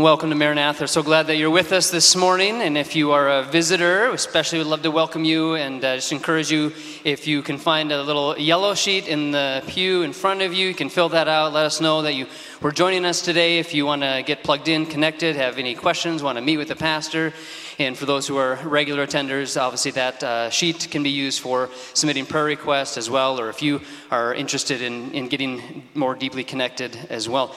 Welcome to Maranatha. So glad that you're with us this morning. And if you are a visitor, especially we'd love to welcome you and uh, just encourage you if you can find a little yellow sheet in the pew in front of you, you can fill that out. Let us know that you were joining us today. If you want to get plugged in, connected, have any questions, want to meet with the pastor. And for those who are regular attenders, obviously that uh, sheet can be used for submitting prayer requests as well, or if you are interested in, in getting more deeply connected as well.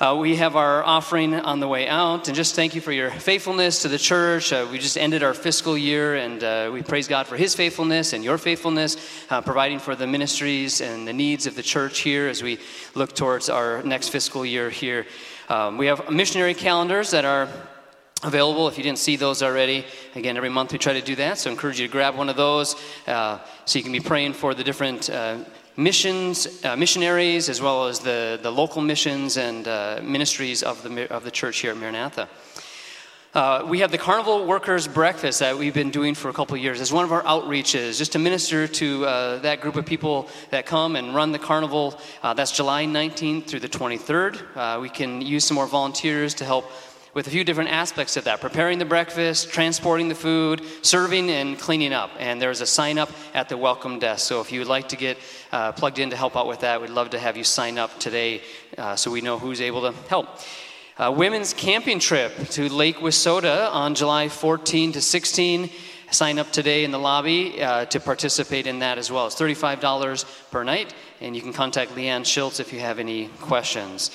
Uh, we have our offering on the way out, and just thank you for your faithfulness to the church. Uh, we just ended our fiscal year, and uh, we praise God for His faithfulness and your faithfulness, uh, providing for the ministries and the needs of the church here as we look towards our next fiscal year here. Um, we have missionary calendars that are available if you didn't see those already. Again, every month we try to do that, so I encourage you to grab one of those uh, so you can be praying for the different uh, missions, uh, missionaries, as well as the, the local missions and uh, ministries of the, of the church here at Maranatha. Uh, we have the Carnival Workers Breakfast that we've been doing for a couple years as one of our outreaches, just to minister to uh, that group of people that come and run the carnival. Uh, that's July 19th through the 23rd. Uh, we can use some more volunteers to help with a few different aspects of that preparing the breakfast, transporting the food, serving, and cleaning up. And there's a sign up at the welcome desk. So if you would like to get uh, plugged in to help out with that, we'd love to have you sign up today uh, so we know who's able to help. Uh, women's camping trip to Lake Wissota on July 14 to 16. Sign up today in the lobby uh, to participate in that as well. It's $35 per night, and you can contact Leanne Schultz if you have any questions.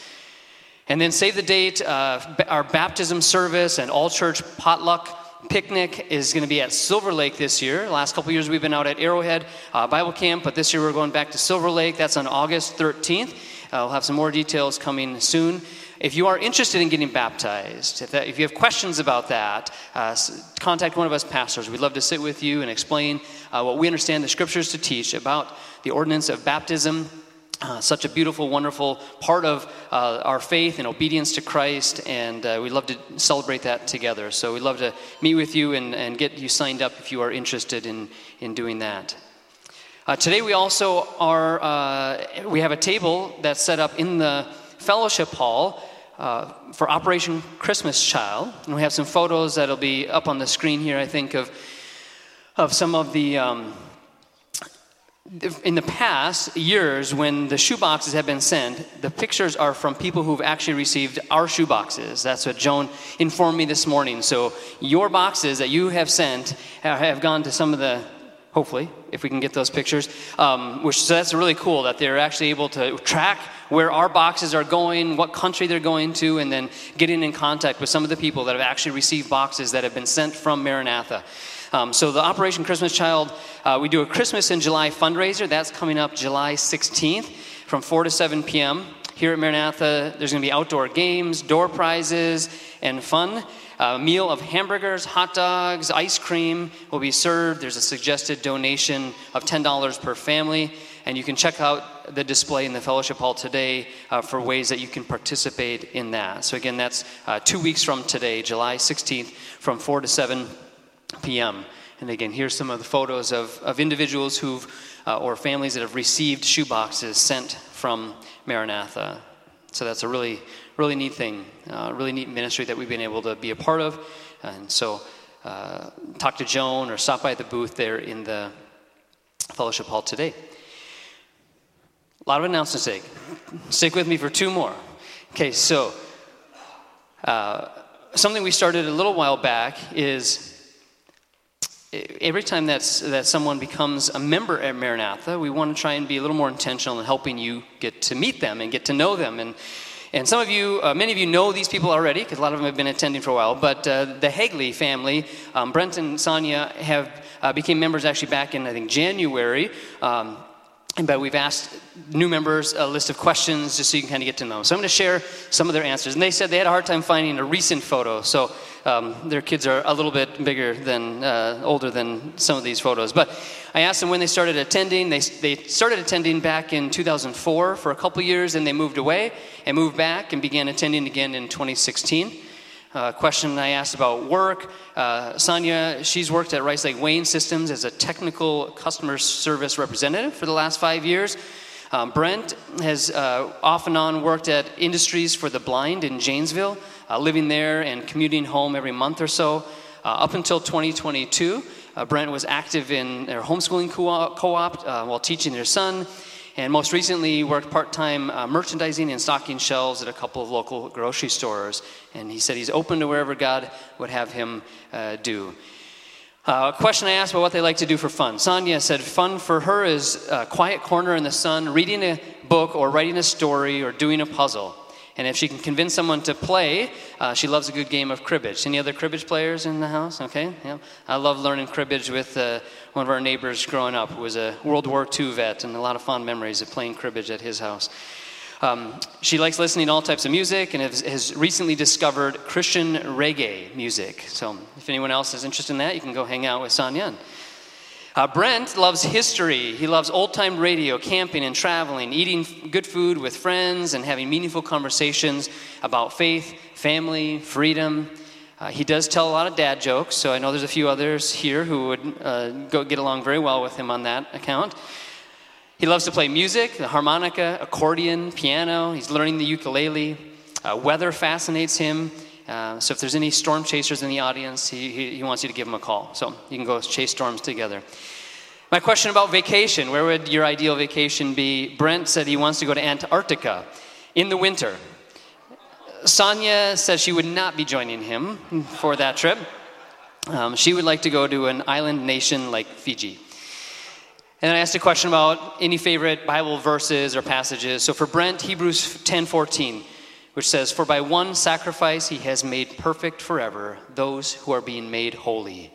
And then save the date. Uh, our baptism service and all church potluck picnic is going to be at Silver Lake this year. The last couple years we've been out at Arrowhead uh, Bible Camp, but this year we're going back to Silver Lake. That's on August 13th. Uh, we'll have some more details coming soon. If you are interested in getting baptized, if, that, if you have questions about that, uh, contact one of us pastors. We'd love to sit with you and explain uh, what we understand the scriptures to teach about the ordinance of baptism uh, such a beautiful, wonderful part of uh, our faith and obedience to Christ, and uh, we love to celebrate that together. So we'd love to meet with you and, and get you signed up if you are interested in, in doing that. Uh, today we also are, uh, we have a table that's set up in the fellowship hall uh, for Operation Christmas Child. And we have some photos that'll be up on the screen here, I think, of, of some of the... Um, in the past years, when the shoe boxes have been sent, the pictures are from people who've actually received our shoe boxes. That's what Joan informed me this morning. So your boxes that you have sent have gone to some of the, hopefully, if we can get those pictures. Um, which so that's really cool that they're actually able to track where our boxes are going, what country they're going to, and then getting in contact with some of the people that have actually received boxes that have been sent from Maranatha. Um, so the Operation Christmas Child, uh, we do a Christmas in July fundraiser. That's coming up July 16th from 4 to 7 p.m. Here at Maranatha, there's going to be outdoor games, door prizes, and fun. A meal of hamburgers, hot dogs, ice cream will be served. There's a suggested donation of $10 per family. And you can check out the display in the fellowship hall today uh, for ways that you can participate in that. So, again, that's uh, two weeks from today, July 16th, from 4 to 7 p.m. And again, here's some of the photos of, of individuals who've, uh, or families that have received shoeboxes sent from Maranatha. So that's a really, really neat thing, uh, really neat ministry that we've been able to be a part of. And so uh, talk to Joan or stop by the booth there in the fellowship hall today. A lot of announcements today. Stick with me for two more. Okay, so uh, something we started a little while back is every time that's, that someone becomes a member at Maranatha, we want to try and be a little more intentional in helping you get to meet them and get to know them. And, and some of you, uh, many of you know these people already, because a lot of them have been attending for a while, but uh, the Hagley family, um, Brent and Sonia, have uh, became members actually back in, I think, January. Um, but we've asked new members a list of questions just so you can kind of get to know them. So I'm going to share some of their answers. And they said they had a hard time finding a recent photo. So um, their kids are a little bit bigger than, uh, older than some of these photos. But I asked them when they started attending. They, they started attending back in 2004 for a couple years, and they moved away and moved back and began attending again in 2016 uh, question I asked about work. Uh, Sonia, she's worked at Rice Lake Weighing Systems as a technical customer service representative for the last five years. Um, Brent has uh, off and on worked at Industries for the Blind in Janesville. uh, living there and commuting home every month or so. Uh, up until 2022, uh, Brent was active in their homeschooling co op uh, while teaching their son, and most recently worked part time uh, merchandising and stocking shelves at a couple of local grocery stores. And he said he's open to wherever God would have him uh, do. Uh, a question I asked about what they like to do for fun. Sonia said fun for her is a quiet corner in the sun, reading a book or writing a story or doing a puzzle. And if she can convince someone to play, uh, she loves a good game of cribbage. Any other cribbage players in the house? Okay, yeah. I love learning cribbage with uh, one of our neighbors growing up, who was a World War II vet, and a lot of fond memories of playing cribbage at his house. Um, she likes listening to all types of music and has, has, recently discovered Christian reggae music. So, if anyone else is interested in that, you can go hang out with Sonia. Uh, Brent loves history. He loves old time radio, camping and traveling, eating good food with friends, and having meaningful conversations about faith, family, freedom. Uh, he does tell a lot of dad jokes, so I know there's a few others here who would uh, go get along very well with him on that account. He loves to play music, the harmonica, accordion, piano. He's learning the ukulele. Uh, weather fascinates him. Uh, so if there's any storm chasers in the audience, he, he, he, wants you to give him a call. So you can go chase storms together. My question about vacation where would your ideal vacation be? Brent said he wants to go to Antarctica in the winter. Sonia says she would not be joining him for that trip. Um, she would like to go to an island nation like Fiji. And then I asked a question about any favorite Bible verses or passages. So for Brent, Hebrews 10:14 which says, For by one sacrifice he has made perfect forever those who are being made holy.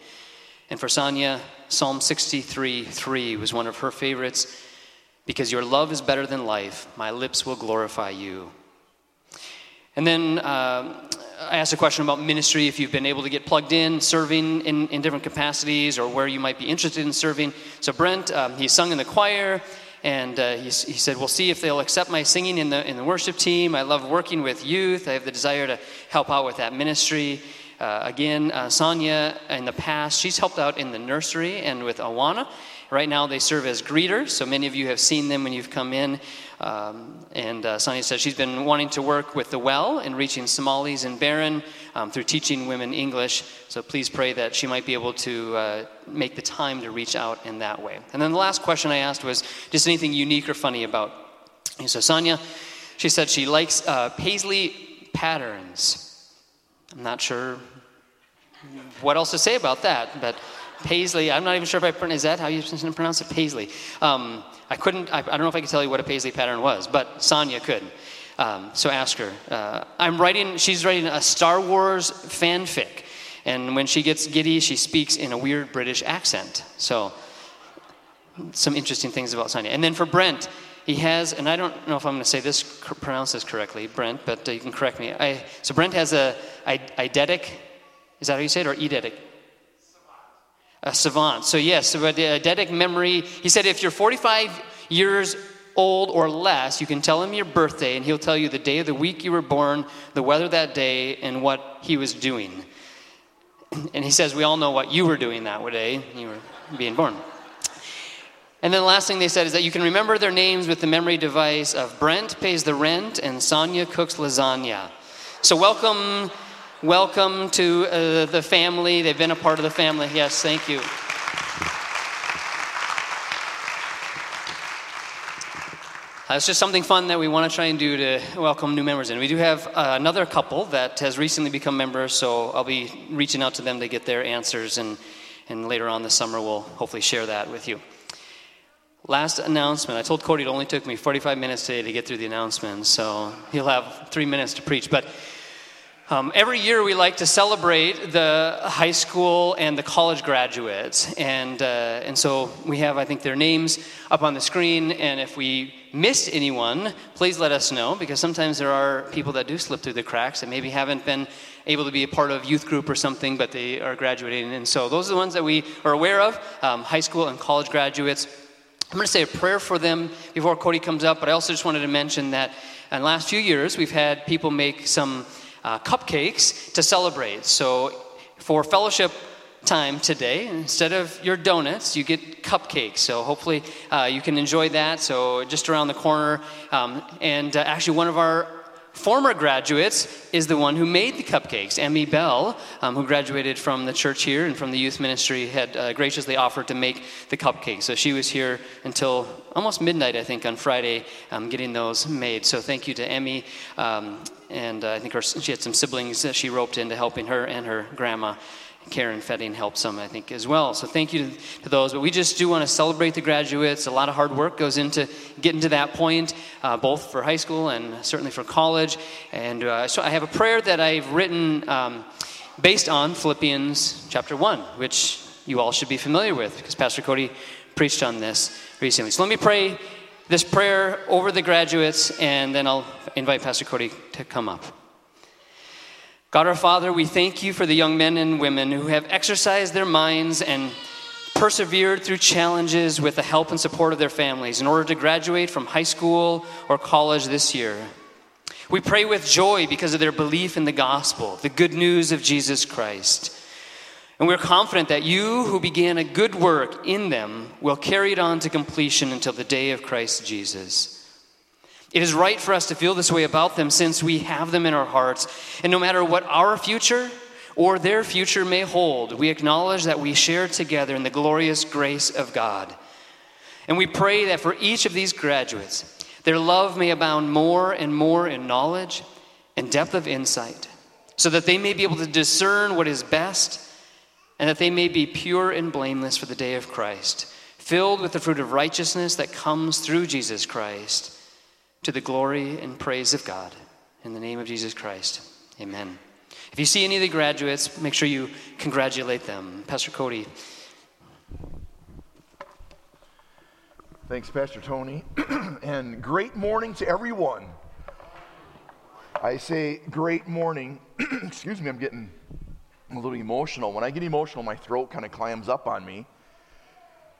And for Sonia, Psalm 63 3 was one of her favorites. Because your love is better than life, my lips will glorify you. And then uh, I asked a question about ministry, if you've been able to get plugged in, serving in, in different capacities, or where you might be interested in serving. So, Brent, um, he sung in the choir and uh, he, he, said, We'll see if they'll accept my singing in the, in the worship team. I love working with youth. I have the desire to help out with that ministry. Uh, again, uh, Sonia, in the past, she's helped out in the nursery and with Awana. Right now, they serve as greeters, so many of you have seen them when you've come in. Um, and uh, Sonia says she's been wanting to work with the well in reaching Somalis and Barron um, through teaching women English. So please pray that she might be able to uh, make the time to reach out in that way. And then the last question I asked was just anything unique or funny about. And so Sonia, she said she likes uh, paisley patterns. I'm not sure what else to say about that, but paisley, I'm not even sure if I pronounce, is that how you pronounce it? Paisley. Um, I couldn't, I, I, don't know if I could tell you what a paisley pattern was, but Sonia could. Um, so ask her. Uh, I'm writing, she's writing a Star Wars fanfic. And when she gets giddy, she speaks in a weird British accent. So, some interesting things about Sonia. And then for Brent, he has, and I don't know if I'm going to say this, pronounce this correctly, Brent, but uh, you can correct me. I, so Brent has a eidetic, is that how you say it, or eidetic? A savant. So yes, eidetic memory. He said if you're 45 years old or less, you can tell him your birthday, and he'll tell you the day of the week you were born, the weather that day, and what he was doing. And he says, We all know what you were doing that day. You were being born. And then the last thing they said is that you can remember their names with the memory device of Brent pays the rent and Sonia cooks lasagna. So welcome, welcome to uh, the family. They've been a part of the family. Yes, thank you. Uh, it's just something fun that we want to try and do to welcome new members in. We do have uh, another couple that has recently become members, so I'll be reaching out to them to get their answers, and, and later on this summer we'll hopefully share that with you. Last announcement. I told Cody it only took me 45 minutes today to get through the announcements, so he'll have three minutes to preach. But um, every year we like to celebrate the high school and the college graduates. And, uh, and so we have, I think, their names up on the screen. And if we missed anyone, please let us know because sometimes there are people that do slip through the cracks and maybe haven't been able to be a part of youth group or something, but they are graduating. And so those are the ones that we are aware of um, high school and college graduates. I'm going to say a prayer for them before Cody comes up, but I also just wanted to mention that in the last few years we've had people make some uh, cupcakes to celebrate. So for fellowship time today, instead of your donuts, you get cupcakes. So hopefully uh, you can enjoy that. So just around the corner. Um, and uh, actually, one of our former graduates is the one who made the cupcakes. Emmy Bell, um, who graduated from the church here and from the youth ministry, had uh, graciously offered to make the cupcakes. So she was here until almost midnight, I think, on Friday, um, getting those made. So thank you to Emmy. Um, and uh, I think her, she had some siblings that she roped into helping her and her grandma. Karen Fetting helped some, I think, as well. So thank you to, to, those. But we just do want to celebrate the graduates. A lot of hard work goes into getting to that point, uh, both for high school and certainly for college. And uh, so I have a prayer that I've written um, based on Philippians chapter 1, which you all should be familiar with because Pastor Cody preached on this recently. So let me pray this prayer over the graduates, and then I'll invite Pastor Cody to come up. God our Father, we thank you for the young men and women who have exercised their minds and persevered through challenges with the help and support of their families in order to graduate from high school or college this year. We pray with joy because of their belief in the gospel, the good news of Jesus Christ. And we're confident that you, who began a good work in them, will carry it on to completion until the day of Christ Jesus. It is right for us to feel this way about them since we have them in our hearts. And no matter what our future or their future may hold, we acknowledge that we share together in the glorious grace of God. And we pray that for each of these graduates, their love may abound more and more in knowledge and depth of insight, so that they may be able to discern what is best and that they may be pure and blameless for the day of Christ, filled with the fruit of righteousness that comes through Jesus Christ to the glory and praise of God. In the name of Jesus Christ, amen. If you see any of the graduates, make sure you congratulate them. Pastor Cody. Thanks, Pastor Tony. and great morning to everyone. I say great morning. Excuse me, I'm getting a little emotional. When I get emotional, my throat kind of clams up on me.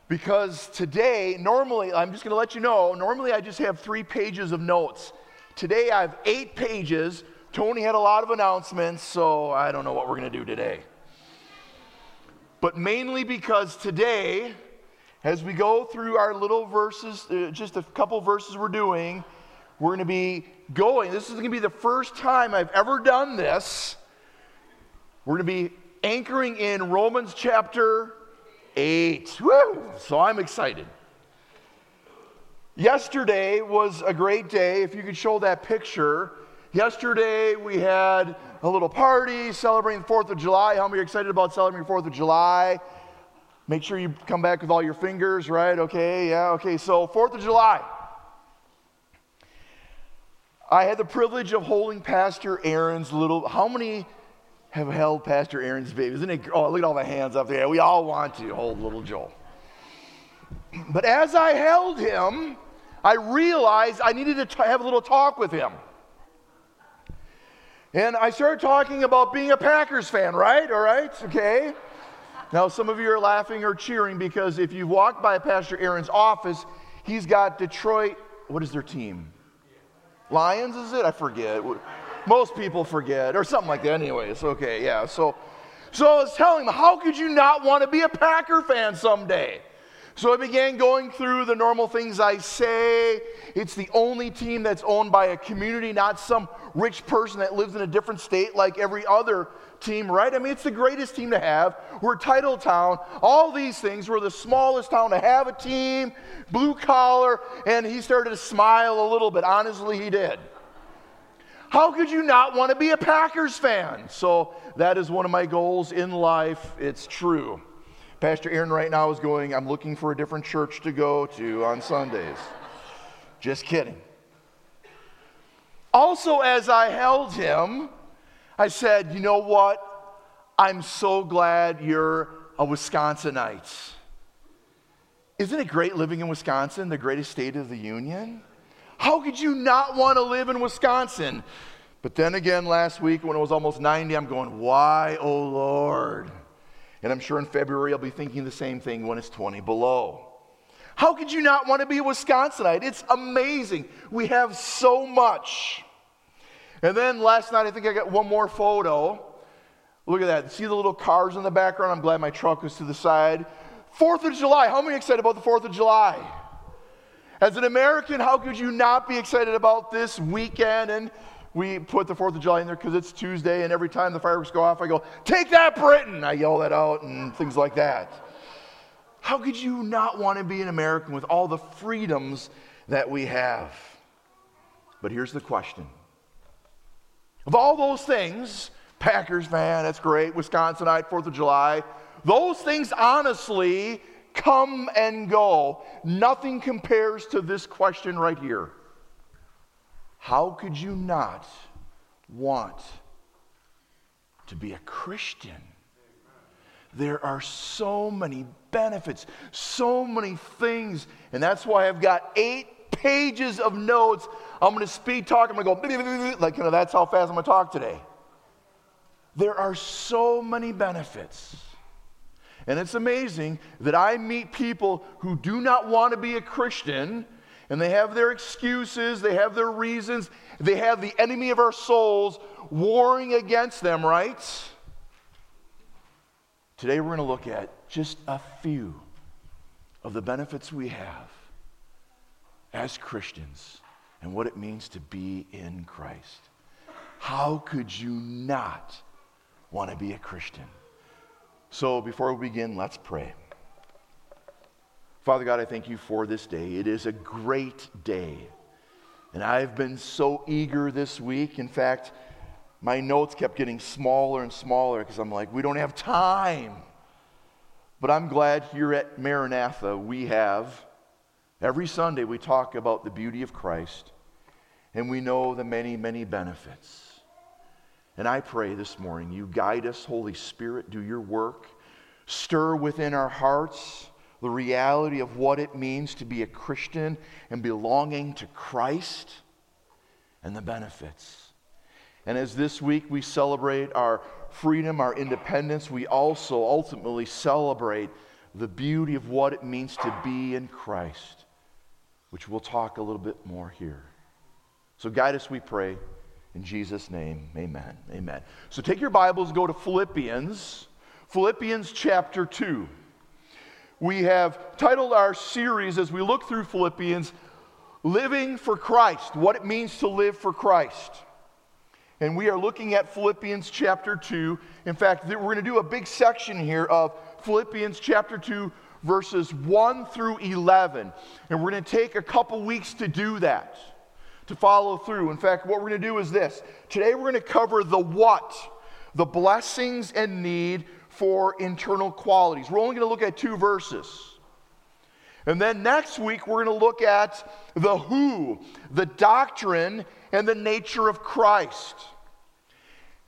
Because today, normally, I'm just going to let you know, normally I just have three pages of notes. Today I have eight pages. Tony had a lot of announcements, so I don't know what we're going to do today. But mainly because today, as we go through our little verses, uh, just a couple verses we're doing, we're going to be going. This is going to be the first time I've ever done this. We're going to be anchoring in Romans chapter Eight. Woo! So I'm excited. Yesterday was a great day. If you could show that picture. Yesterday we had a little party celebrating the 4th of July. How many are excited about celebrating the 4th of July? Make sure you come back with all your fingers, right? Okay, yeah, okay. So, 4th of July. I had the privilege of holding Pastor Aaron's little. How many have held Pastor Aaron's baby. Isn't it? Oh, look at all the hands up there. We all want to hold little Joel. But as I held him, I realized I needed to t- have a little talk with him. And I started talking about being a Packers fan, right? All right, okay. Now, some of you are laughing or cheering because if you walk by Pastor Aaron's office, he's got Detroit, what is their team? Lions, is it? I forget. Most people forget, or something like that. anyways. okay. Yeah. So, so I was telling him, how could you not want to be a Packer fan someday? So I began going through the normal things I say. It's the only team that's owned by a community, not some rich person that lives in a different state like every other team, right? I mean, it's the greatest team to have. We're title town. All these things. We're the smallest town to have a team, blue collar. And he started to smile a little bit. Honestly, he did. How could you not want to be a Packers fan? So that is one of my goals in life. It's true. Pastor Aaron right now is going, I'm looking for a different church to go to on Sundays. Just kidding. Also, as I held him, I said, You know what? I'm so glad you're a Wisconsinite. Isn't it great living in Wisconsin, the greatest state of the union? How could you not want to live in Wisconsin? But then again, last week when it was almost 90, I'm going, why, oh Lord? And I'm sure in February I'll be thinking the same thing when it's 20 below. How could you not want to be a Wisconsinite? It's amazing. We have so much. And then last night, I think I got one more photo. Look at that. See the little cars in the background? I'm glad my truck was to the side. Fourth of July. How many excited about the Fourth of July? As an American, how could you not be excited about this weekend? And we put the 4th of July in there because it's Tuesday, and every time the fireworks go off, I go, Take that, Britain! I yell that out and things like that. How could you not want to be an American with all the freedoms that we have? But here's the question Of all those things, Packers fan, that's great, Wisconsinite, 4th of July, those things honestly come and go. Nothing compares to this question right here. How could you not want to be a Christian? There are so many benefits, so many things, and that's why I've got eight pages of notes. I'm going to speed talk. I'm going to go, like, you know, that's how fast I'm going to talk today. There are so many benefits. And it's amazing that I meet people who do not want to be a Christian and they have their excuses, they have their reasons, they have the enemy of our souls warring against them, right? Today we're going to look at just a few of the benefits we have as Christians and what it means to be in Christ. How could you not want to be a Christian? So before we begin, let's pray. Father God, I thank you for this day. It is a great day. And I've been so eager this week. In fact, my notes kept getting smaller and smaller because I'm like, we don't have time. But I'm glad here at Maranatha we have, every Sunday, we talk about the beauty of Christ and we know the many, many benefits. And I pray this morning you guide us, Holy Spirit, do your work, stir within our hearts the reality of what it means to be a Christian and belonging to Christ and the benefits. And as this week we celebrate our freedom, our independence, we also ultimately celebrate the beauty of what it means to be in Christ, which we'll talk a little bit more here. So guide us, we pray. In Jesus' name, amen. Amen. So take your Bibles, go to Philippians, Philippians chapter 2 we have titled our series as we look through Philippians, Living for Christ, what it means to live for Christ. And we are looking at Philippians chapter 2. In fact, we're going to do a big section here of Philippians chapter 2, verses 1 through 11. And we're going to take a couple weeks to do that, to follow through. In fact, what we're going to do is this today we're going to cover the what, the blessings and need for internal qualities. We're only going to look at two verses. And then next week, we're going to look at the who, the doctrine, and the nature of Christ.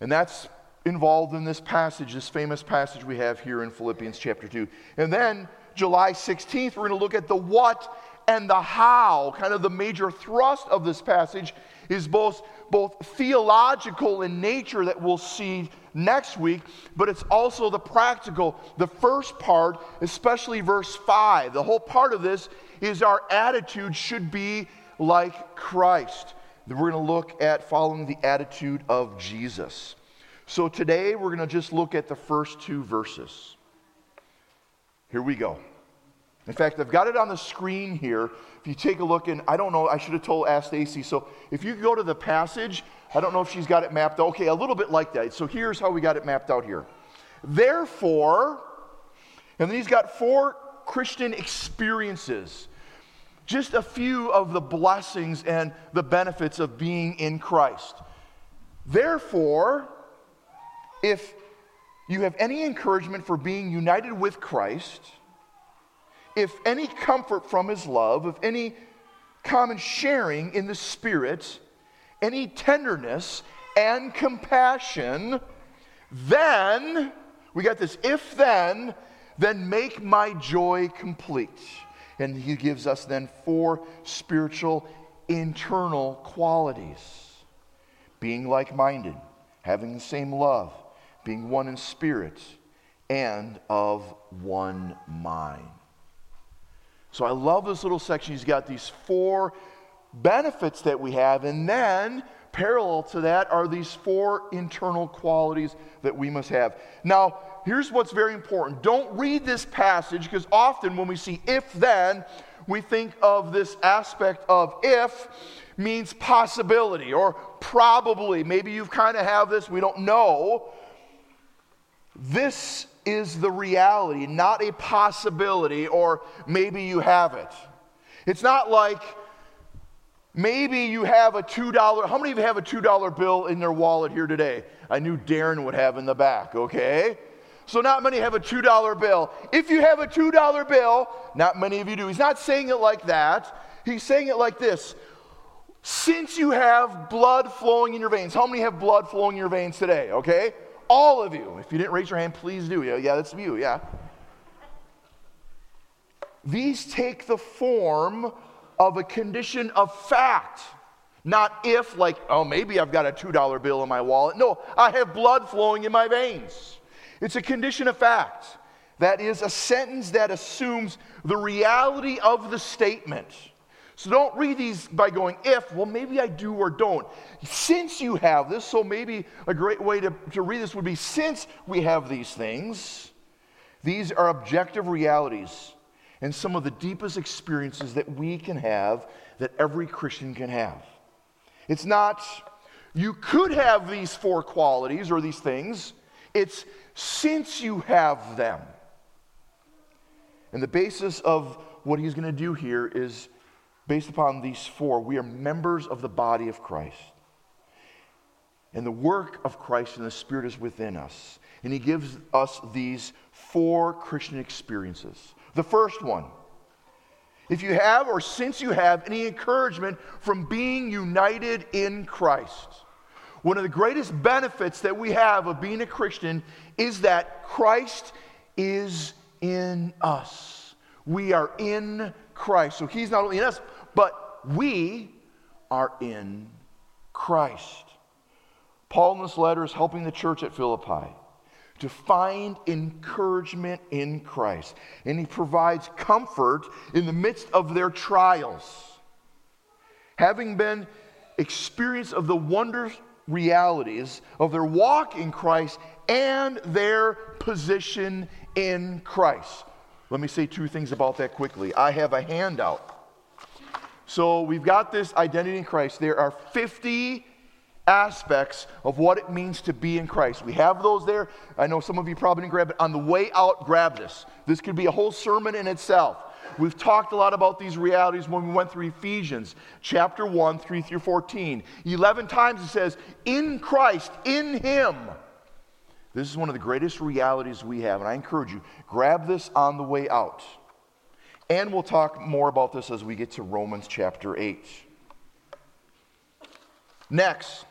And that's involved in this passage, this famous passage we have here in Philippians chapter 2. And then July 16th, we're going to look at the what and the how. Kind of the major thrust of this passage is both, both theological in nature that we'll see next week, but it's also the practical. The first part, especially verse 5, the whole part of this is our attitude should be like Christ. We're going to look at following the attitude of Jesus. So today we're going to just look at the first two verses. Here we go. In fact, I've got it on the screen here. If you take a look, and I don't know, I should have told, asked Stacy. So if you go to the passage, I don't know if she's got it mapped. Out. Okay, a little bit like that. So here's how we got it mapped out here. Therefore, and then he's got four Christian experiences. Just a few of the blessings and the benefits of being in Christ. Therefore, if you have any encouragement for being united with Christ, if any comfort from his love, if any common sharing in the Spirit, any tenderness and compassion, then, we got this, if then, then make my joy complete. And he gives us then four spiritual internal qualities being like minded, having the same love, being one in spirit, and of one mind. So I love this little section. He's got these four benefits that we have, and then parallel to that are these four internal qualities that we must have. Now, here's what's very important don't read this passage because often when we see if then, we think of this aspect of if, means possibility or probably. Maybe you've kind of have this, we don't know. This is the reality, not a possibility, or maybe you have it. It's not like maybe you have a $2, how many of you have a $2 bill in their wallet here today? I knew Darren would have in the back, okay? So, not many have a $2 bill. If you have a $2 bill, not many of you do. He's not saying it like that. He's saying it like this Since you have blood flowing in your veins, how many have blood flowing in your veins today, okay? All of you. If you didn't raise your hand, please do. Yeah, yeah that's you, yeah. These take the form of a condition of fact. Not if, like, oh, maybe I've got a $2 bill in my wallet. No, I have blood flowing in my veins. It's a condition of fact. That is a sentence that assumes the reality of the statement. So don't read these by going, if, well, maybe I do or don't. Since you have this, so maybe a great way to, to read this would be since we have these things, these are objective realities and some of the deepest experiences that we can have, that every Christian can have. It's not, you could have these four qualities or these things, it's since you have them. And the basis of what he's going to do here is based upon these four. We are members of the body of Christ. And the work of Christ and the Spirit is within us. And he gives us these four Christian experiences. The first one, if you have or since you have any encouragement from being united in Christ. One of the greatest benefits that we have of being a Christian is that Christ is in us. We are in Christ. So he's not only in us, but we are in Christ. Paul in this letter is helping the church at Philippi to find encouragement in Christ. And he provides comfort in the midst of their trials. Having been experienced of the wonders realities of their walk in Christ and their position in Christ. Let me say two things about that quickly. I have a handout. So we've got this identity in Christ. There are 50 aspects of what it means to be in Christ. We have those there. I know some of you probably didn't grab it. On the way out, grab this. This could be a whole sermon in itself. We've talked a lot about these realities when we went through Ephesians chapter 1, 3 through 14. 11 times it says, in Christ, in Him. This is one of the greatest realities we have, and I encourage you, grab this on the way out. And we'll talk more about this as we get to Romans chapter 8. Next,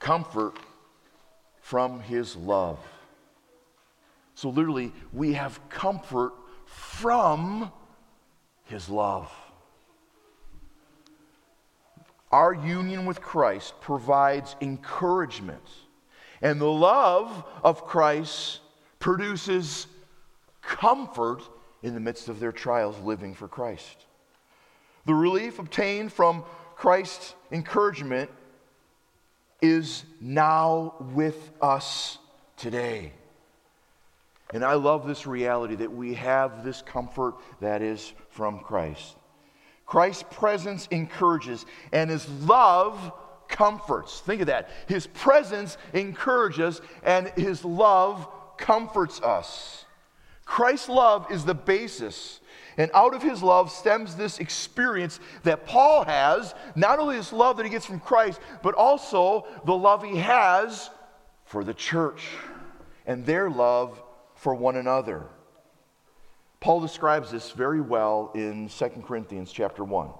comfort from His love. So, literally, we have comfort from his love. Our union with Christ provides encouragement, and the love of Christ produces comfort in the midst of their trials living for Christ. The relief obtained from Christ's encouragement is now with us today. And I love this reality that we have this comfort that is from Christ. Christ's presence encourages, and his love comforts. Think of that. His presence encourages, and his love comforts us. Christ's love is the basis. And out of his love stems this experience that Paul has not only this love that he gets from Christ, but also the love he has for the church and their love for one another. Paul describes this very well in 2 Corinthians chapter 1.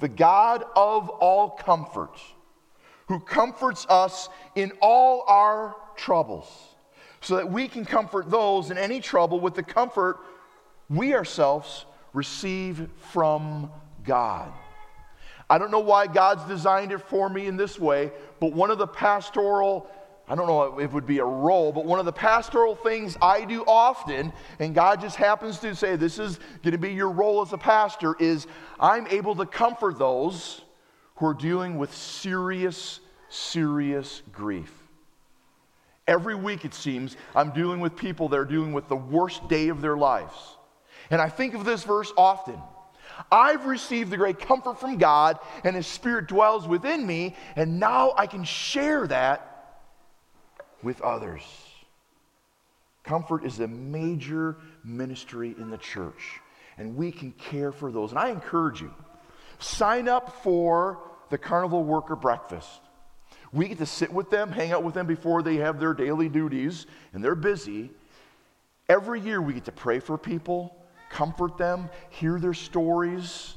The God of all comfort, who comforts us in all our troubles, so that we can comfort those in any trouble with the comfort we ourselves receive from God. I don't know why God's designed it for me in this way, but one of the pastoral I don't know if it would be a role, but one of the pastoral things I do often, and God just happens to say this is going to be your role as a pastor, is I'm able to comfort those who are dealing with serious, serious grief. Every week, it seems, I'm dealing with people that are dealing with the worst day of their lives. And I think of this verse often. I've received the great comfort from God, and His Spirit dwells within me, and now I can share that with others. Comfort is a major ministry in the church, and we can care for those. And I encourage you sign up for the Carnival Worker Breakfast. We get to sit with them, hang out with them before they have their daily duties, and they're busy. Every year we get to pray for people, comfort them, hear their stories.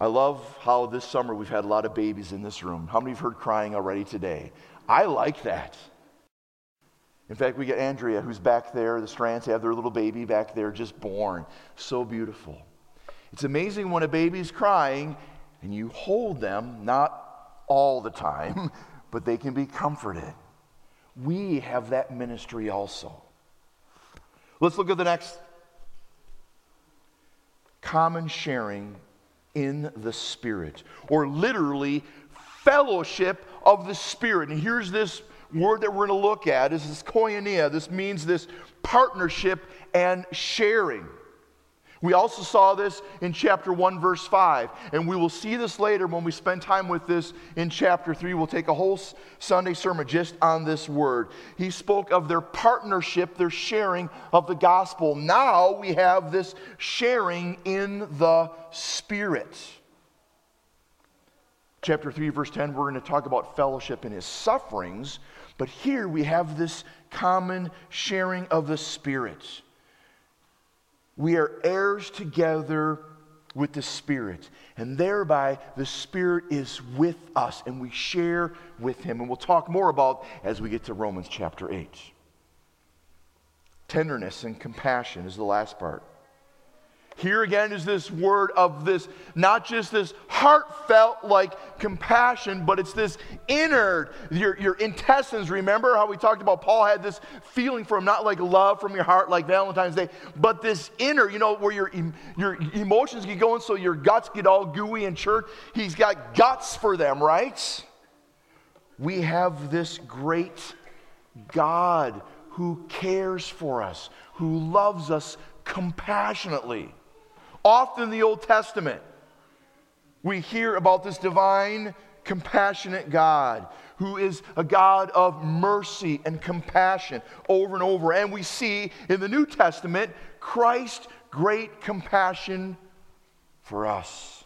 I love how this summer we've had a lot of babies in this room. How many have heard crying already today? I like that. In fact, we get Andrea, who's back there. The Strands have their little baby back there, just born. So beautiful. It's amazing when a baby's crying and you hold them, not all the time, but they can be comforted. We have that ministry also. Let's look at the next common sharing in the Spirit, or literally fellowship of the Spirit. And here's this word that we're going to look at is this koinonia. This means this partnership and sharing. We also saw this in chapter 1, verse 5, and we will see this later when we spend time with this in chapter 3. We'll take a whole Sunday sermon just on this word. He spoke of their partnership, their sharing of the gospel. Now we have this sharing in the Spirit. Chapter 3, verse 10, we're going to talk about fellowship in his sufferings, but here we have this common sharing of the Spirit we are heirs together with the Spirit. And thereby, the Spirit is with us and we share with Him. And we'll talk more about as we get to Romans chapter 8. Tenderness and compassion is the last part. Here again is this word of this, not just this heartfelt like compassion, but it's this inner, your, your intestines. Remember how we talked about Paul had this feeling for him, not like love from your heart like Valentine's Day, but this inner, you know, where your, your emotions get going so your guts get all gooey and church. He's got guts for them, right? We have this great God who cares for us, who loves us compassionately. Often in the Old Testament, we hear about this divine, compassionate God who is a God of mercy and compassion over and over. And we see in the New Testament Christ's great compassion for us.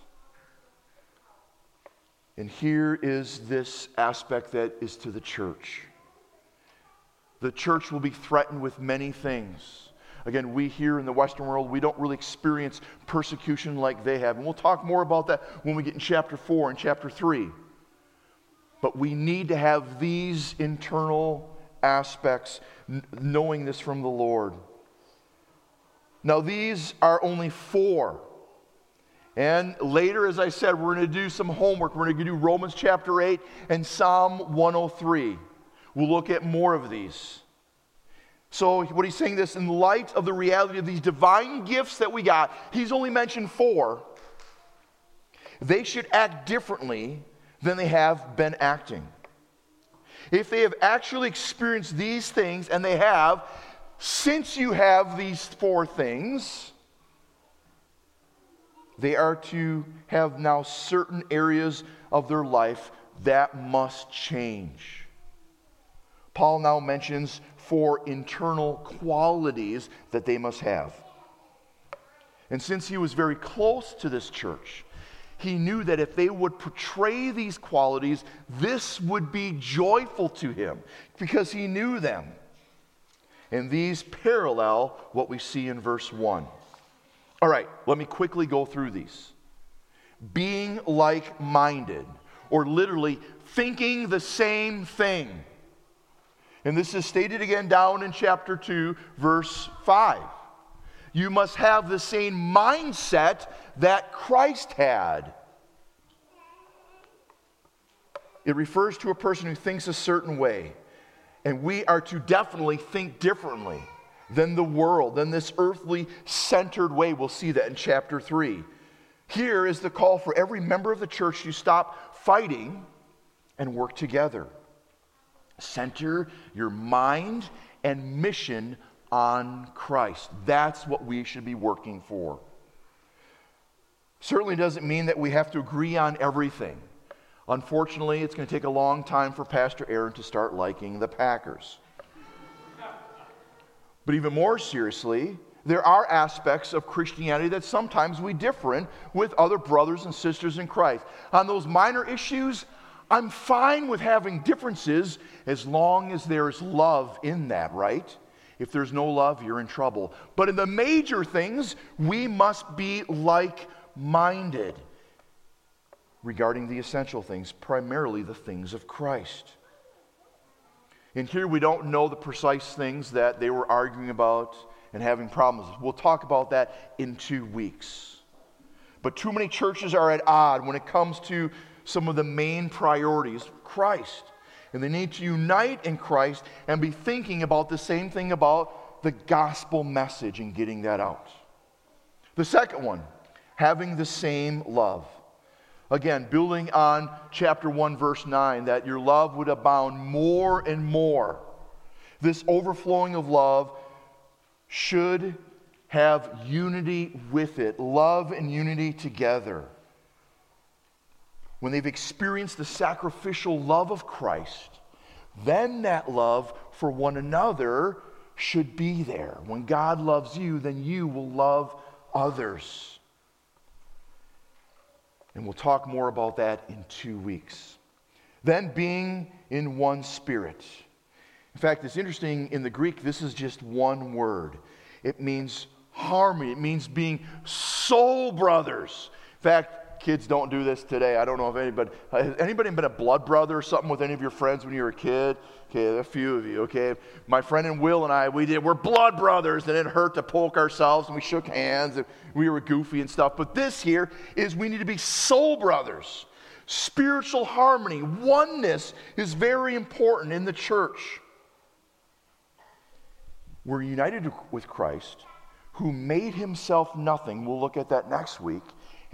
And here is this aspect that is to the church. The church will be threatened with many things. Again, we here in the Western world, we don't really experience persecution like they have. And we'll talk more about that when we get in chapter 4 and chapter 3. But we need to have these internal aspects, knowing this from the Lord. Now, these are only four. And later, as I said, we're going to do some homework. We're going to do Romans chapter 8 and Psalm 103. We'll look at more of these. So, what he's saying this in light of the reality of these divine gifts that we got, he's only mentioned four. They should act differently than they have been acting. If they have actually experienced these things, and they have, since you have these four things, they are to have now certain areas of their life that must change. Paul now mentions for internal qualities that they must have. And since he was very close to this church, he knew that if they would portray these qualities, this would be joyful to him because he knew them. And these parallel what we see in verse 1. All right, let me quickly go through these. Being like minded, or literally thinking the same thing. And this is stated again down in chapter 2, verse 5. You must have the same mindset that Christ had. It refers to a person who thinks a certain way. And we are to definitely think differently than the world, than this earthly centered way. We'll see that in chapter 3. Here is the call for every member of the church to stop fighting and work together. Center your mind and mission on Christ. That's what we should be working for. Certainly doesn't mean that we have to agree on everything. Unfortunately, it's going to take a long time for Pastor Aaron to start liking the Packers. But even more seriously, there are aspects of Christianity that sometimes we differ in with other brothers and sisters in Christ. On those minor issues, I'm fine with having differences as long as there's love in that, right? If there's no love, you're in trouble. But in the major things, we must be like minded regarding the essential things, primarily the things of Christ. And here we don't know the precise things that they were arguing about and having problems. We'll talk about that in two weeks. But too many churches are at odds when it comes to some of the main priorities Christ. And they need to unite in Christ and be thinking about the same thing about the gospel message and getting that out. The second one, having the same love. Again, building on chapter 1, verse 9, that your love would abound more and more. This overflowing of love should have unity with it, love and unity together. When they've experienced the sacrificial love of Christ, then that love for one another should be there. When God loves you, then you will love others. And we'll talk more about that in two weeks. Then being in one spirit. In fact, it's interesting in the Greek, this is just one word. It means harmony, it means being soul brothers. In fact, kids don't do this today. I don't know if anybody has anybody been a blood brother or something with any of your friends when you were a kid. Okay, a few of you. Okay, my friend and Will and I, we did. We're blood brothers, and it hurt to poke ourselves, and we shook hands, and we were goofy and stuff. But this here is we need to be soul brothers. Spiritual harmony, oneness is very important in the church. We're united with Christ, who made himself nothing. We'll look at that next week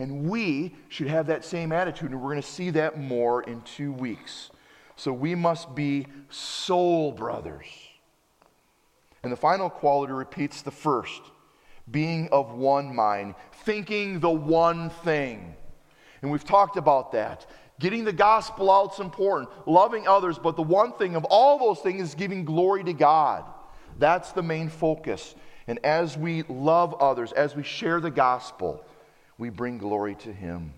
and we should have that same attitude, and we're going to see that more in two weeks. So we must be soul brothers. And the final quality repeats the first being of one mind, thinking the one thing. And we've talked about that. Getting the gospel out is important, loving others, but the one thing of all those things is giving glory to God. That's the main focus. And as we love others, as we share the gospel, we bring glory to Him.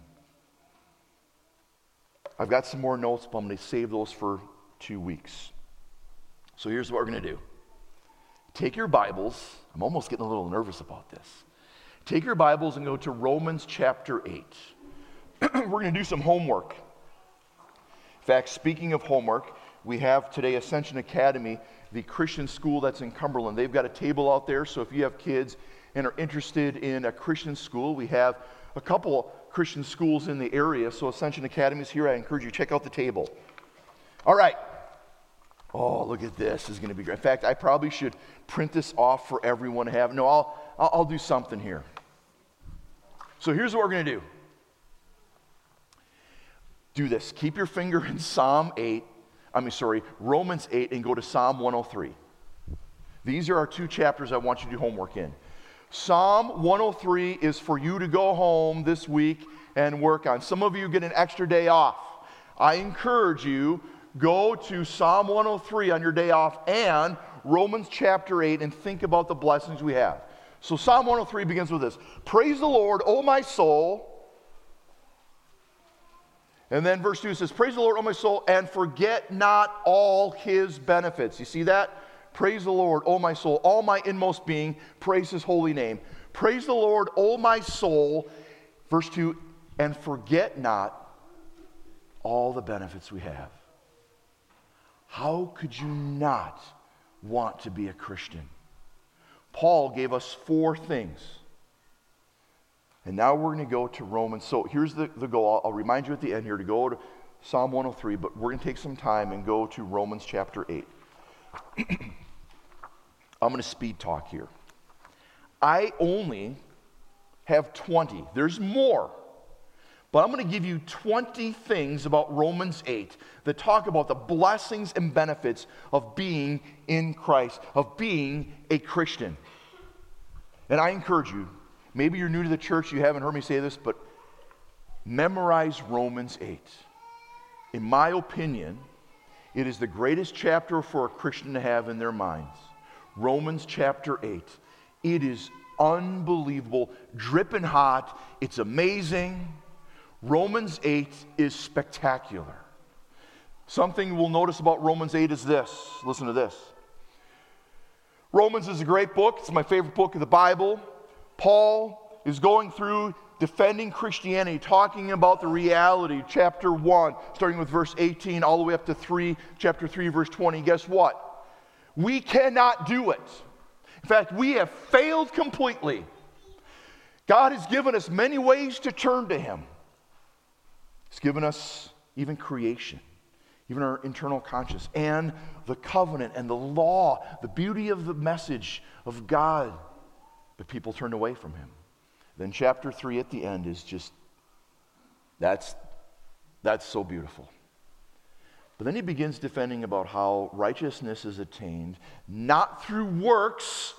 I've got some more notes, but I'm going to save those for two weeks. So here's what we're going to do take your Bibles. I'm almost getting a little nervous about this. Take your Bibles and go to Romans chapter 8. we're going to do some homework. In fact, speaking of homework, we have today Ascension Academy, the Christian school that's in Cumberland. They've got a table out there, so if you have kids, and are interested in a Christian school, we have a couple Christian schools in the area. So Ascension Academy is here. I encourage you to check out the table. All right. Oh, look at this. this is going to be great. In fact, I probably should print this off for everyone to have. No, I'll, I'll, I'll do something here. So here's what we're going to do. Do this. Keep your finger in Psalm 8. I mean, sorry, Romans 8 and go to Psalm 103. These are our two chapters I want you to do homework in. Psalm 103 is for you to go home this week and work on. Some of you get an extra day off. I encourage you go to Psalm 103 on your day off and Romans chapter 8 and think about the blessings we have. So Psalm 103 begins with this. Praise the Lord, O my soul. And then verse 2 says, Praise the Lord, O my soul, and forget not all his benefits. You see that? Praise the Lord, O my soul, all my inmost being, praise his holy name. Praise the Lord, O my soul. Verse 2 and forget not all the benefits we have. How could you not want to be a Christian? Paul gave us four things. And now we're going to go to Romans. So here's the, the goal. I'll, I'll remind you at the end here to go to Psalm 103, but we're going to take some time and go to Romans chapter 8. I'm going to speed talk here. I only have 20. There's more. But I'm going to give you 20 things about Romans 8 that talk about the blessings and benefits of being in Christ, of being a Christian. And I encourage you, maybe you're new to the church, you haven't heard me say this, but memorize Romans 8. In my opinion, it is the greatest chapter for a Christian to have in their minds. Romans chapter 8. It is unbelievable, dripping hot, it's amazing. Romans 8 is spectacular. Something we'll notice about Romans 8 is this. Listen to this. Romans is a great book, it's my favorite book of the Bible. Paul is going through defending Christianity, talking about the reality, chapter 1, starting with verse 18, all the way up to 3, chapter 3, verse 20. Guess what? We cannot do it. In fact, we have failed completely. God has given us many ways to turn to Him. He's given us even creation, even our internal conscience, and the covenant and the law, the beauty of the message of God. But people turned away from him. Then chapter 3 at the end is just that's that's so beautiful. But then he begins defending about how righteousness is attained not through works,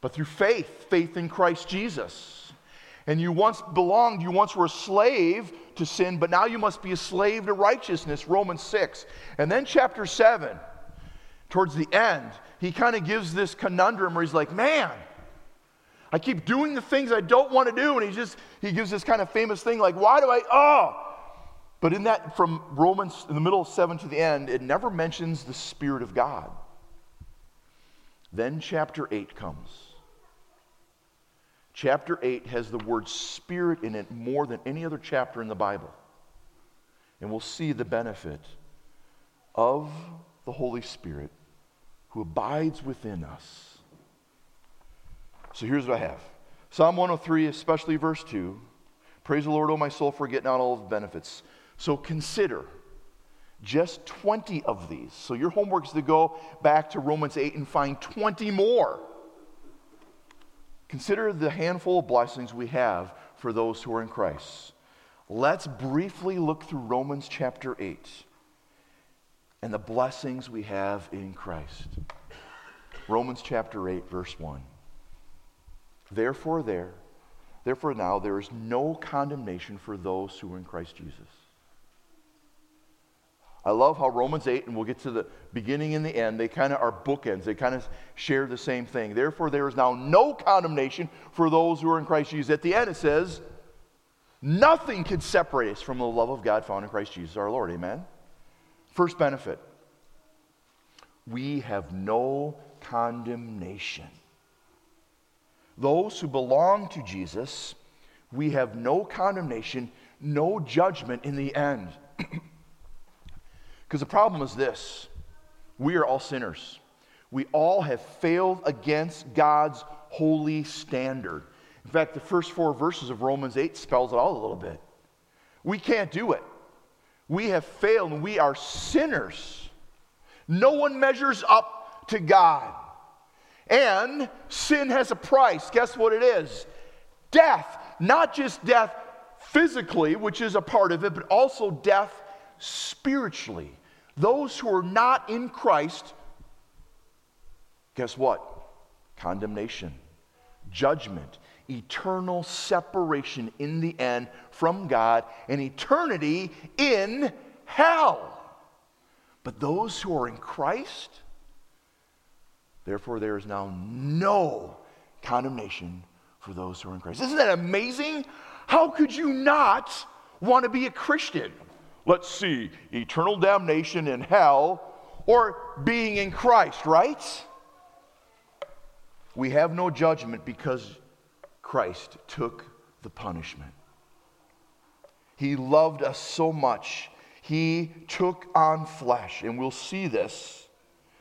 but through faith, faith in Christ Jesus. And you once belonged, you once were a slave to sin, but now you must be a slave to righteousness, Romans 6. And then chapter 7, towards the end, he kind of gives this conundrum where he's like, man, I keep doing the things I don't want to do. And he just, he gives this kind of famous thing like, why do I, oh. But in that, from Romans, in the middle of 7 to the end, it never mentions the Spirit of God. Then chapter 8 comes. Chapter 8 has the word spirit in it more than any other chapter in the Bible. And we'll see the benefit of the Holy Spirit who abides within us. So here's what I have Psalm 103, especially verse 2. Praise the Lord, O my soul, for getting out all of the benefits. So consider just 20 of these. So your homework is to go back to Romans 8 and find 20 more Consider the handful of blessings we have for those who are in Christ. Let's briefly look through Romans chapter 8 and the blessings we have in Christ. Romans chapter 8, verse 1. Therefore, there, therefore now there is no condemnation for those who are in Christ Jesus. I love how Romans 8, and we'll get to the beginning and the end, they kind of are bookends. They kind of share the same thing. Therefore, there is now no condemnation for those who are in Christ Jesus. At the end, it says, Nothing can separate us from the love of God found in Christ Jesus our Lord. Amen? First benefit we have no condemnation. Those who belong to Jesus, we have no condemnation, no judgment in the end. Because the problem is this we are all sinners. We all have failed against God's holy standard. In fact, the first four verses of Romans 8 spells it out a little bit. We can't do it. We have failed and we are sinners. No one measures up to God. And sin has a price. Guess what it is? Death. Not just death physically, which is a part of it, but also death spiritually. Those who are not in Christ, guess what? Condemnation, judgment, eternal separation in the end from God, and eternity in hell. But those who are in Christ, therefore, there is now no condemnation for those who are in Christ. Isn't that amazing? How could you not want to be a Christian? Let's see, eternal damnation in hell or being in Christ, right? We have no judgment because Christ took the punishment. He loved us so much, He took on flesh. And we'll see this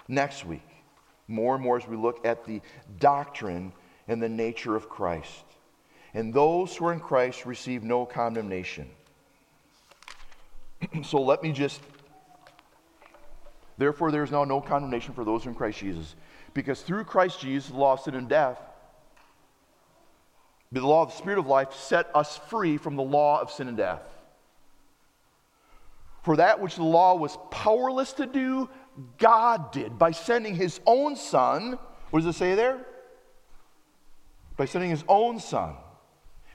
next week more and more as we look at the doctrine and the nature of Christ. And those who are in Christ receive no condemnation. so let me just. Therefore, there is now no condemnation for those in Christ Jesus. Because through Christ Jesus, the law of sin and death The law of the Spirit of life set us free from the law of sin and death. For that which the law was powerless to do, God did by sending his own Son. What does it say there? By sending his own Son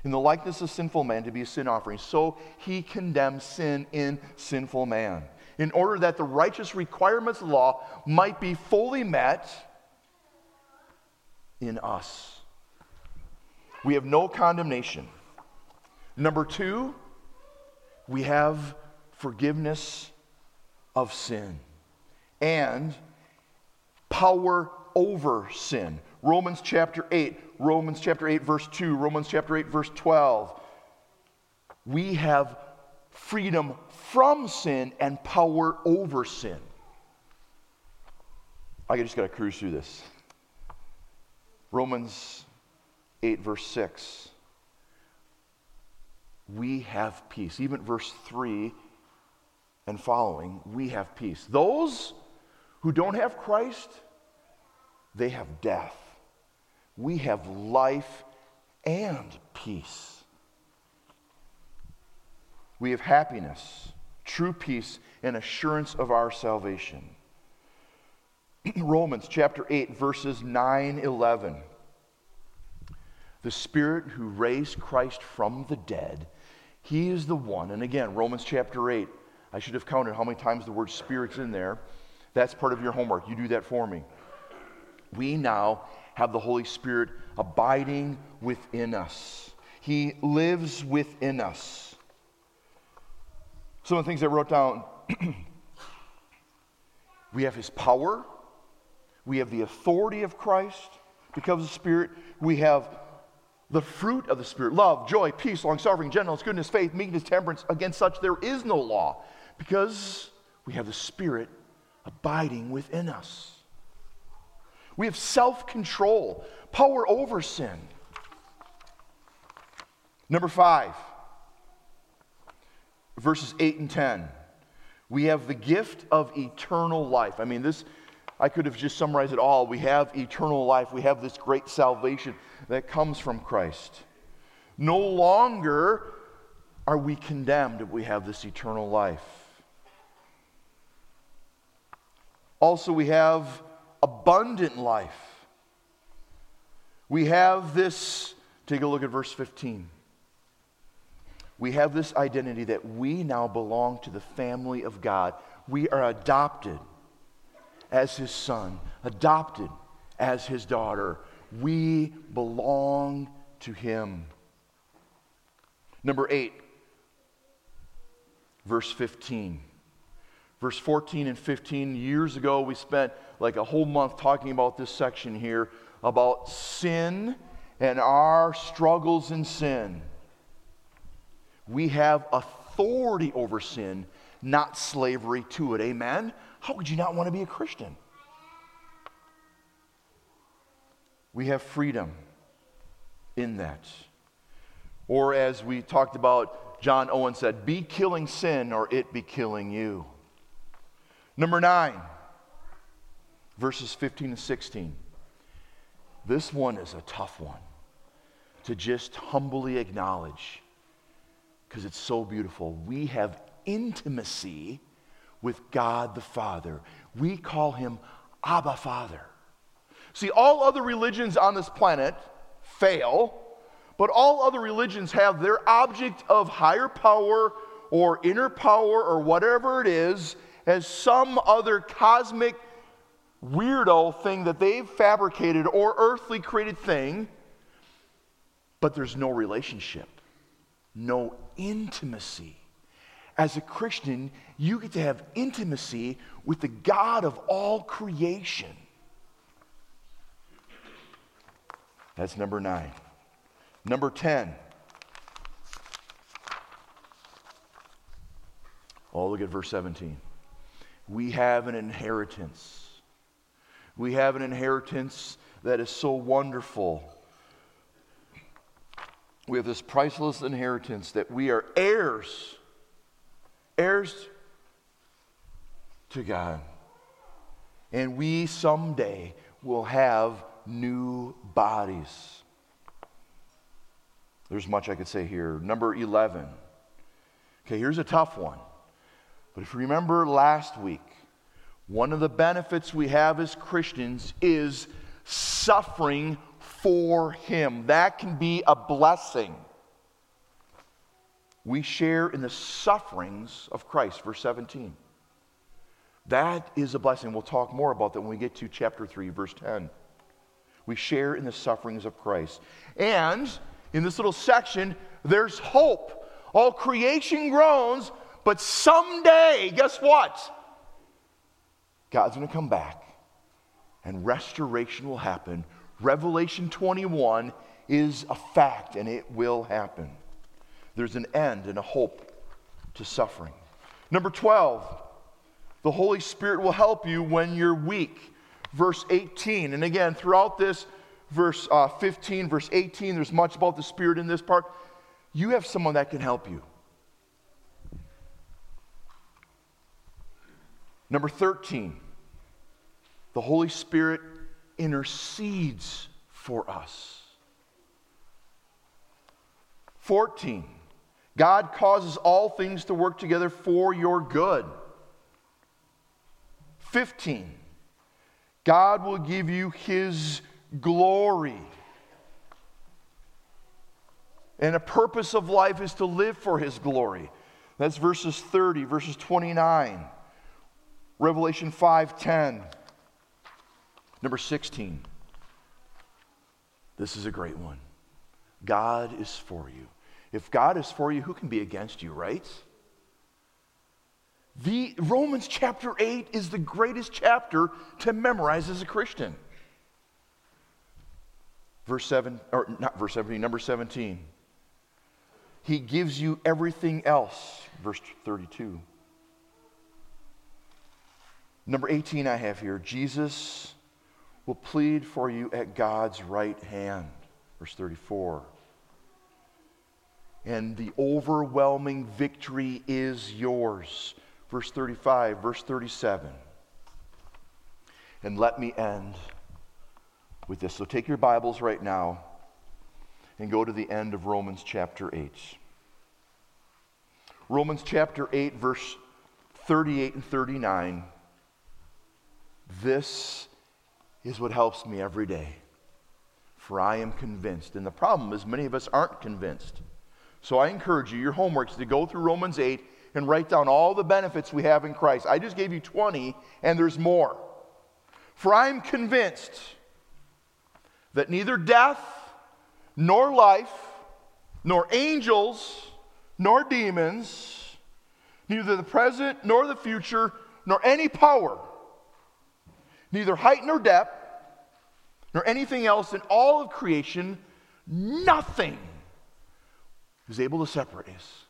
in the likeness of sinful man to be a sin offering. So he condemns sin in sinful man, in order that the righteous requirements of the law might be fully met in us. We have no condemnation. Number two, we have forgiveness of sin and power over sin. Romans chapter 8, Romans chapter 8, verse 2, Romans chapter 8, verse 12. We have freedom from sin and power over sin. I just got to cruise through this. Romans 8, verse 6. We have peace. Even verse 3 and following, we have peace. Those who don't have Christ, they have death. We have life and peace. We have happiness, true peace, and assurance of our salvation. Romans chapter 8, verses 9, 11. The Spirit who raised Christ from the dead, He is the one. And again, Romans chapter 8, I should have counted how many times the word Spirit's in there. That's part of your homework. You do that for me. We now have the Holy Spirit abiding within us, He lives within us. Some of the things I wrote down we have His power, we have the authority of Christ because of the Spirit, we have the fruit of the Spirit love, joy, peace, long suffering, gentleness, goodness, faith, meekness, temperance. Against such there is no law because we have the Spirit abiding within us. We have self control, power over sin. Number five, verses 8 and 10. We have the gift of eternal life. I mean, this, I could have just summarized it all. We have eternal life. We have this great salvation that comes from Christ. No longer are we condemned if we have this eternal life. Also, we have abundant life. We have this, take a look at verse 15. We have this identity that we now belong to the family of God. We are adopted as his son, adopted as his daughter. We belong to him. Number eight, verse 15. Verse 14 and 15, years ago, we spent like a whole month talking about this section here about sin and our struggles in sin. We have authority over sin, not slavery to it. Amen? How could you not want to be a Christian? We have freedom in that. Or as we talked about, John Owen said, be killing sin or it be killing you. Number nine, verses 15 and 16. This one is a tough one to just humbly acknowledge because it's so beautiful. We have intimacy with God the Father. We call him Abba Father. See, all other religions on this planet fail, but all other religions have their object of higher power or inner power or whatever it is as some other cosmic weirdo thing that they've fabricated or earthly created thing, but there's no relationship, no intimacy. As a Christian, you get to have intimacy with the God of all creation. That's number nine. Number 10. Oh, look at verse 17. We have an inheritance we have an inheritance that is so wonderful. We have this priceless inheritance that we are heirs, heirs to God. And we someday will have new bodies. There's much I could say here. Number 11. Okay, here's a tough one. But if you remember last week, one of the benefits we have as Christians is suffering for Him. That can be a blessing. We share in the sufferings of Christ, verse 17. That is a blessing. We'll talk more about that when we get to chapter 3, verse 10. We share in the sufferings of Christ. And in this little section, there's hope. All creation groans, but someday, guess what? God's going to come back and restoration will happen. Revelation 21 is a fact and it will happen. There's an end and a hope to suffering. Number 12, the Holy Spirit will help you when you're weak. Verse 18. And again, throughout this, verse uh, 15, verse 18, there's much about the Spirit in this part. You have someone that can help you. Number 13, the Holy Spirit intercedes for us. 14, God causes all things to work together for your good. 15, God will give you His glory. And a purpose of life is to live for His glory. That's verses 30, verses 29. Revelation 5:10. Number 16. This is a great one. God is for you. If God is for you, who can be against you, right? The Romans chapter 8 is the greatest chapter to memorize as a Christian. Verse 7 or not verse 17, number 17. He gives you everything else, verse 32. Number 18, I have here Jesus will plead for you at God's right hand. Verse 34. And the overwhelming victory is yours. Verse 35, verse 37. And let me end with this. So take your Bibles right now and go to the end of Romans chapter 8. Romans chapter 8, verse 38 and 39 this is what helps me every day. For I am convinced. And the problem is, many of us aren't convinced. So I encourage you, your homework is to go through Romans 8 and write down all the benefits we have in Christ. I just gave you 20, and there's more. For I am convinced that neither death, nor life, nor angels, nor demons, neither the present, nor the future, nor any power neither height nor depth, nor anything else in all of creation, nothing is able to separate us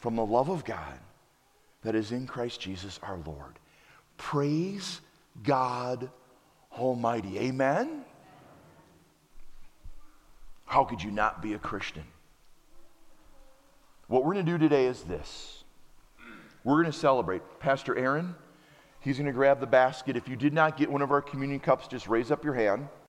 from the love of God that is in Christ Jesus our Lord. Praise God Almighty. Amen? How could you not be a Christian? What we're going to do today is this. We're going to celebrate. Pastor Aaron He's going to grab the basket. If you did not get one of our communion cups, just raise up your hand.